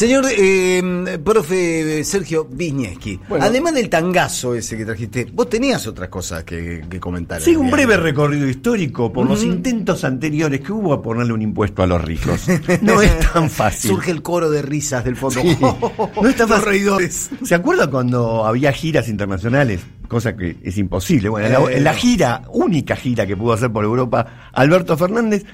Señor eh, profe Sergio Viñeski, además del tangazo ese que trajiste, vos tenías otras cosas que, comentar. Sí, un breve recorrido histórico por los intentos anteriores que hubo a ponerle un impuesto a los ricos. No es tan fácil. Surge el coro de risas del fondo. no es tan fácil. ¿Se acuerda cuando había giras internacionales? Cosa que es imposible. Bueno, en la gira, única gira que pudo hacer por Europa, Alberto Fernández,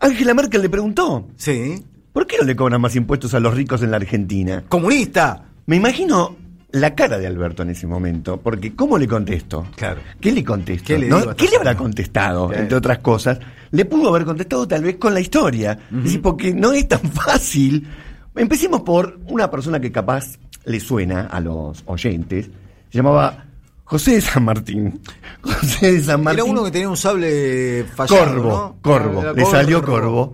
Angela Merkel le preguntó. Sí. ¿Por qué no le cobran más impuestos a los ricos en la Argentina? ¡Comunista! Me imagino la cara de Alberto en ese momento, porque ¿cómo le contesto? Claro. ¿Qué le contesto? ¿Qué le, habrá contestado, entre otras cosas? Le pudo haber contestado tal vez con la historia. porque no es tan fácil. Empecemos por una persona que capaz le suena a los oyentes. Se llamaba José de San Martín. José de San Martín. Era uno que tenía un sable fallado, Corvo, Corvo. le salió Corvo,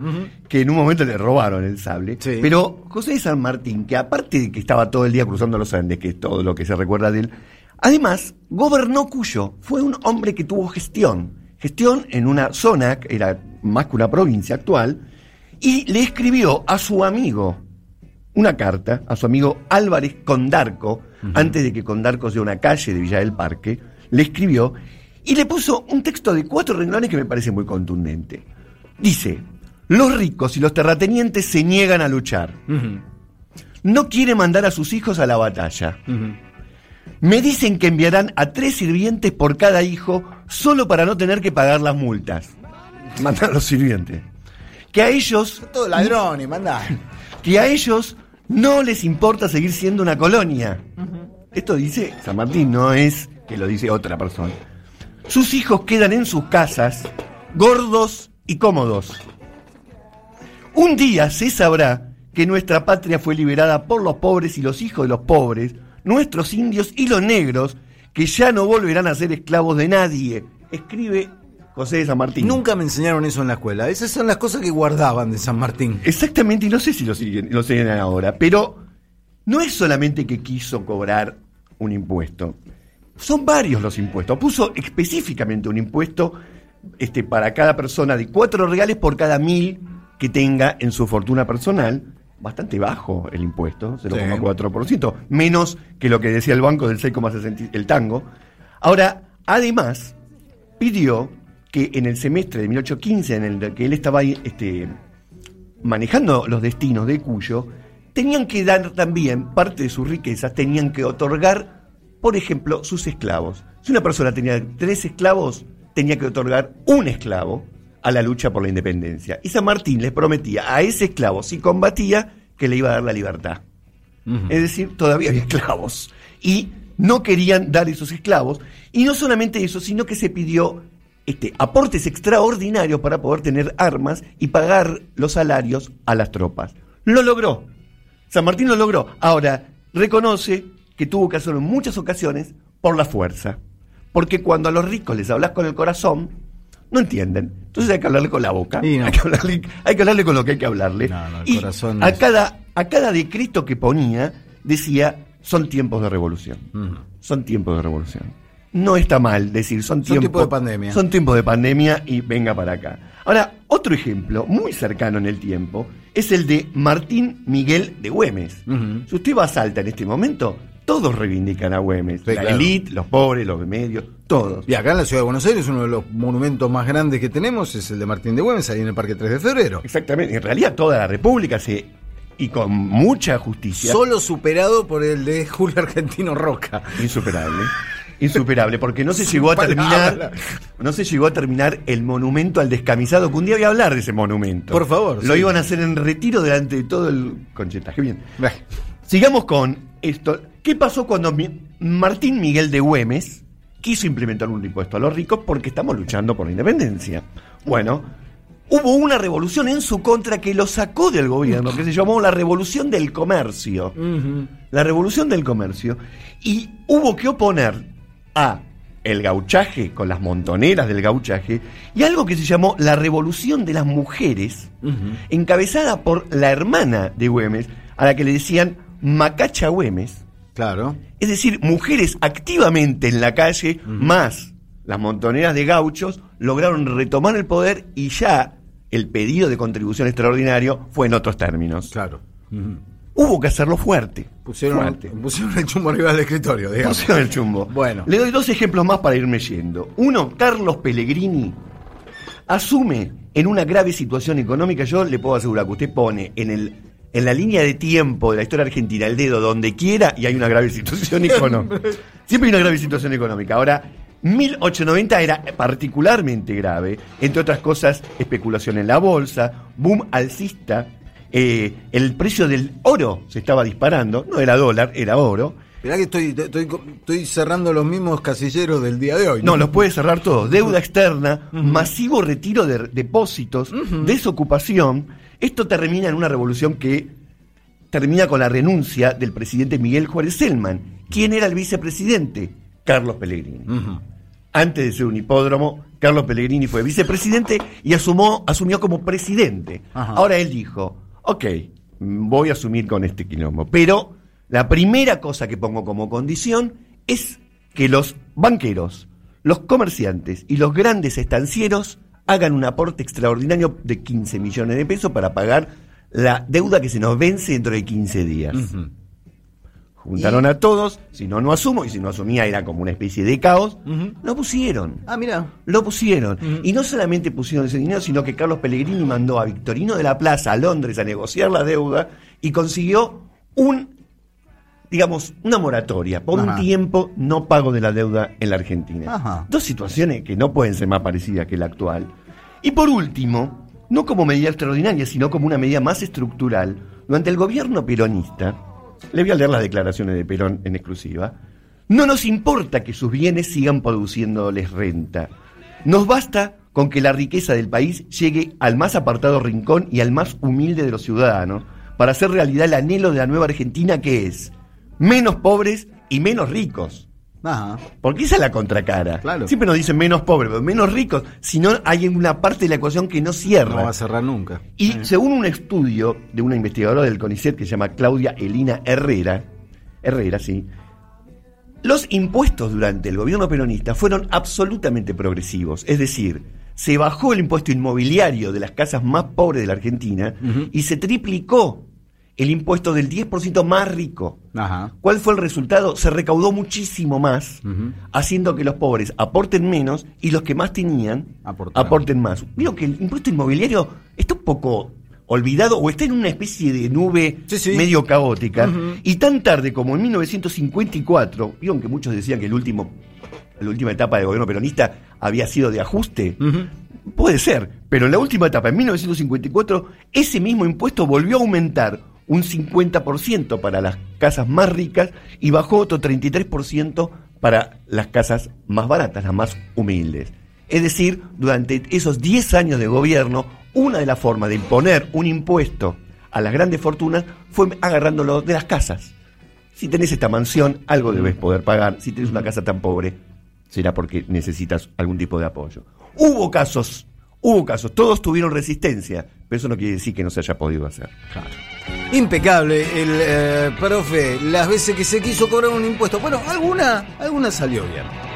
que en un momento le robaron el sable. Pero José de San Martín, que aparte de que estaba todo el día cruzando los Andes, que es todo lo que se recuerda de él, además gobernó Cuyo. Fue un hombre que tuvo gestión. Gestión en una zona, que era más que una provincia actual, y le escribió a su amigo una carta, a su amigo Álvarez Condarco, antes de que Condarco sea una calle de Villa del Parque, le escribió y le puso un texto de cuatro renglones que me parece muy contundente. Dice, los ricos y los terratenientes se niegan a luchar. No quiere mandar a sus hijos a la batalla. Me dicen que enviarán a tres sirvientes por cada hijo solo para no tener que pagar las multas. Mandar a los sirvientes. Que a ellos... Todo ladrones, manda. Que a ellos no les importa seguir siendo una colonia. Esto dice San Martín, no es que lo dice otra persona. Sus hijos quedan en sus casas, gordos y cómodos. Un día se sabrá que nuestra patria fue liberada por los pobres y los hijos de los pobres, nuestros indios y los negros, que ya no volverán a ser esclavos de nadie. Escribe José de San Martín. Nunca me enseñaron eso en la escuela. Esas son las cosas que guardaban de San Martín. Exactamente, y no sé si lo siguen, lo siguen ahora, pero no es solamente que quiso cobrar un impuesto. Son varios los impuestos. Puso específicamente un impuesto este, para cada persona de cuatro reales por cada mil que tenga en su fortuna personal. Bastante bajo el impuesto, 0,4%, menos que lo que decía el banco del 6,60, el tango. Ahora, además, pidió que en el semestre de 1815, en el que él estaba este, manejando los destinos de Cuyo, tenían que dar también parte de sus riquezas, tenían que otorgar, por ejemplo, sus esclavos. Si una persona tenía tres esclavos, tenía que otorgar un esclavo a la lucha por la independencia. Y San Martín les prometía a ese esclavo, si combatía, que le iba a dar la libertad. Es decir, todavía había esclavos. Y no querían dar esos esclavos. Y no solamente eso, sino que se pidió este, aportes extraordinarios para poder tener armas y pagar los salarios a las tropas. Lo logró. San Martín lo logró. Ahora, reconoce que tuvo que hacerlo en muchas ocasiones por la fuerza. Porque cuando a los ricos les hablas con el corazón, no entienden. Entonces hay que hablarle con la boca. Hay, que hablarle, con lo que hay que hablarle. y a, cada, a cada decreto que ponía decía, son tiempos de revolución. Son tiempos de revolución no está mal decir, son, tiempos de pandemia. Son tiempos de pandemia y venga para acá. Ahora, otro ejemplo muy cercano en el tiempo es el de Martín Miguel de Güemes. Si usted va a Salta en este momento, todos reivindican a Güemes. la élite, los pobres, los medios, todos. Y acá en la ciudad de Buenos Aires, uno de los monumentos más grandes que tenemos es el de Martín de Güemes, ahí en el Parque 3 de Febrero. Exactamente. En realidad, toda la República se y con mucha justicia. Solo superado por el de Julio Argentino Roca. Insuperable insuperable, porque no se llegó a terminar, no se llegó a terminar el monumento al descamisado, que un día voy a hablar de ese monumento. Por favor. Lo iban a hacer en retiro delante de todo el conchetaje. Bien. Sigamos con esto. ¿Qué pasó cuando Martín Miguel de Güemes quiso implementar un impuesto a los ricos porque estamos luchando por la independencia? Bueno, hubo una revolución en su contra que lo sacó del gobierno, que se llamó la revolución del comercio. La revolución del comercio. Y hubo que oponer a el gauchaje con las montoneras del gauchaje y algo que se llamó la revolución de las mujeres, encabezada por la hermana de Güemes, a la que le decían Macacha Güemes. Claro. Es decir, mujeres activamente en la calle, más las montoneras de gauchos, lograron retomar el poder y ya el pedido de contribución extraordinario fue en otros términos. Claro. Hubo que hacerlo fuerte. Pusieron, fuerte. pusieron el chumbo arriba del escritorio, digamos. Pusieron el chumbo. Bueno. Le doy dos ejemplos más para irme yendo. Uno, Carlos Pellegrini asume en una grave situación económica. Yo le puedo asegurar que usted pone en el en la línea de tiempo de la historia argentina el dedo donde quiera y hay una grave situación económica. Siempre hay una grave situación económica. Ahora, 1890 era particularmente grave, entre otras cosas, especulación en la bolsa, boom alcista, eh, el precio del oro se estaba disparando, no era dólar, era oro. Mirá que estoy, estoy, estoy cerrando los mismos casilleros del día de hoy. No, los puede cerrar todos. Deuda externa, masivo retiro de depósitos, desocupación. Esto termina en una revolución que termina con la renuncia del presidente Miguel Juárez Selman. ¿Quién era el vicepresidente? Carlos Pellegrini. Antes de ser un hipódromo, Carlos Pellegrini fue vicepresidente y asumó, asumió como presidente. Ahora él dijo, ok, voy a asumir con este quilombo, pero la primera cosa que pongo como condición es que los banqueros, los comerciantes y los grandes estancieros hagan un aporte extraordinario de 15 millones de pesos para pagar la deuda que se nos vence dentro de 15 días. Juntaron a todos, si no, no asumo, y si no asumía era como una especie de caos, lo pusieron. Ah, mira. Lo pusieron. Y no solamente pusieron ese dinero, sino que Carlos Pellegrini mandó a Victorino de la Plaza a Londres a negociar la deuda y consiguió un, digamos, una moratoria por Ajá. un tiempo no pago de la deuda en la Argentina. Ajá. Dos situaciones que no pueden ser más parecidas que la actual. Y por último, no como medida extraordinaria, sino como una medida más estructural, durante el gobierno peronista, le voy a leer las declaraciones de Perón en exclusiva, no nos importa que sus bienes sigan produciéndoles renta. Nos basta con que la riqueza del país llegue al más apartado rincón y al más humilde de los ciudadanos para hacer realidad el anhelo de la nueva Argentina que es menos pobres y menos ricos. Ajá. Porque esa es la contracara. Claro. Siempre nos dicen menos pobres, menos ricos. Si no, hay una parte de la ecuación que no cierra. No va a cerrar nunca. Y según un estudio de una investigadora del CONICET que se llama Claudia Elina Herrera, Herrera, sí, los impuestos durante el gobierno peronista fueron absolutamente progresivos. Es decir, se bajó el impuesto inmobiliario de las casas más pobres de la Argentina y se triplicó el impuesto del 10% más rico. Ajá. ¿Cuál fue el resultado? Se recaudó muchísimo más, haciendo que los pobres aporten menos y los que más tenían aporten más. Veo que el impuesto inmobiliario está un poco olvidado o está en una especie de nube Sí, sí. medio caótica. Y tan tarde como en 1954, vieron que muchos decían que el último, la última etapa del gobierno peronista había sido de ajuste. Puede ser, pero en la última etapa, en 1954, ese mismo impuesto volvió a aumentar un 50% para las casas más ricas y bajó otro 33% para las casas más baratas, las más humildes. Es decir, durante esos 10 años de gobierno, una de las formas de imponer un impuesto a las grandes fortunas fue agarrándolo de las casas. Si tenés esta mansión, algo debes poder pagar. Si tenés una casa tan pobre, será porque necesitas algún tipo de apoyo. Hubo casos, hubo casos, todos tuvieron resistencia, pero eso no quiere decir que no se haya podido hacer. Impecable el eh, profe, las veces que se quiso cobrar un impuesto. Bueno, alguna, alguna salió bien.